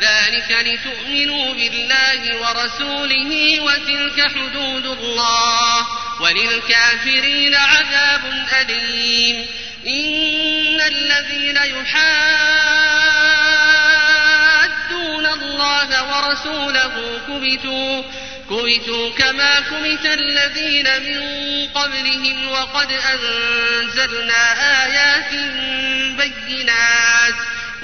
ذلك لتؤمنوا بالله ورسوله وتلك حدود الله وللكافرين عذاب أليم. إن الذين يحادون الله ورسوله كبتوا كبتوا كما كبت الذين من قبلهم وقد أنزلنا آيات بينات.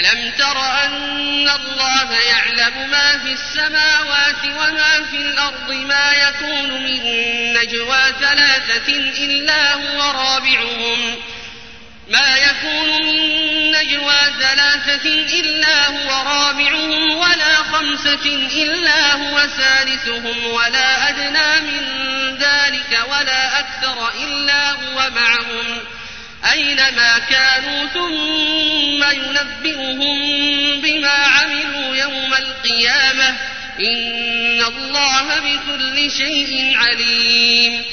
الم تر ان الله يعلم ما في السماوات وما في الأرض ما يكون من نجوى ثلاثة الا هو رابعهم ما يكون من نجوى ثلاثة إلا هو رابعهم ولا خمسة إلا هو سادسهم ولا أدنى من ذلك ولا أكثر إلا هو معهم أينما كانوا ثم ينبئهم بما عملوا يوم القيامة إن الله بكل شيء عليم.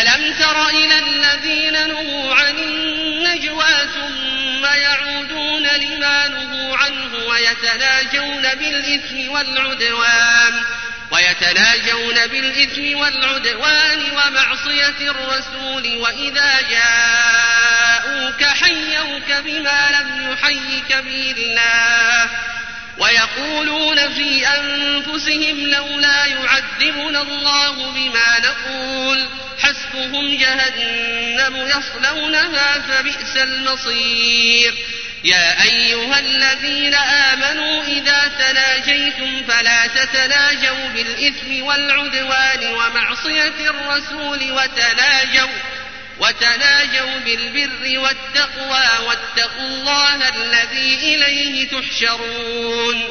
ألم تر إلى الذين نهوا عن النجوى ثم يعودون لما نهوا عنه ويتناجون بالإثم والعدوان ويتناجون بالإثم والعدوان ومعصية الرسول وإذا جاءوك حيوك بما لم يحيك به الله ويقولون في أنفسهم لولا يعذبنا الله بما نقول. حسبهم جهنم يصلونها فبئس المصير. يا أيها الذين آمنوا إذا تناجيتم فلا تتناجوا بالإثم والعدوان ومعصية الرسول وتناجوا وتناجوا بالبر والتقوى واتقوا الله الذي إليه تحشرون.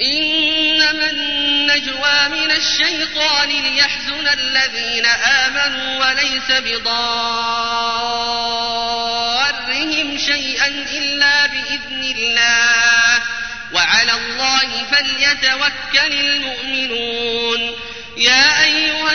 إنما النجوى من الشيطان ليحزن الذين آمنوا وليس بضارهم شيئا إلا بإذن الله. وعلى الله فليتوكل المؤمنون. يا أيها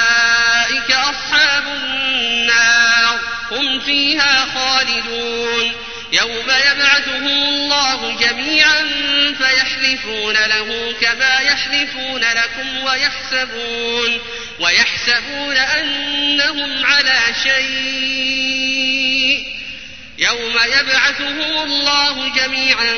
فيها خالدون. يوم يبعثهم الله جميعا فيحلفون له كما يحلفون لكم ويحسبون. ويحسبون أنهم على شيء. يوم يبعثهم الله جميعا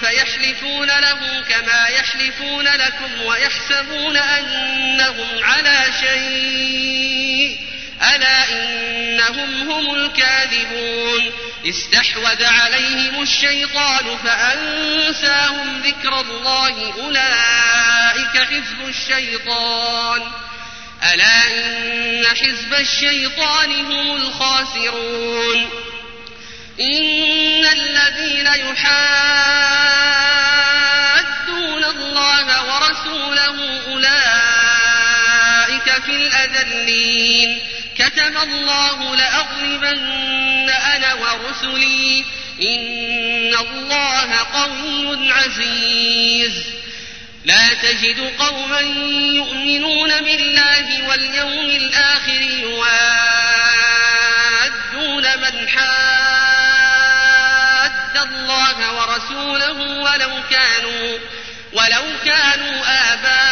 فيحلفون له كما يحلفون لكم ويحسبون أنهم على شيء. ألا إنهم هم الكاذبون. استحوذ عليهم الشيطان فأنساهم ذكر الله أولئك حزب الشيطان. ألا إن حزب الشيطان هم الخاسرون. إن الذين يحادون الله ورسوله أولئك في الأذلين. كتب الله لأغلبن أنا ورسلي. إن الله قوي عزيز. لا تجد قوما يؤمنون بالله واليوم الآخر يوادون من حاد الله ورسوله ولو كانوا ولو كانوا آباءهم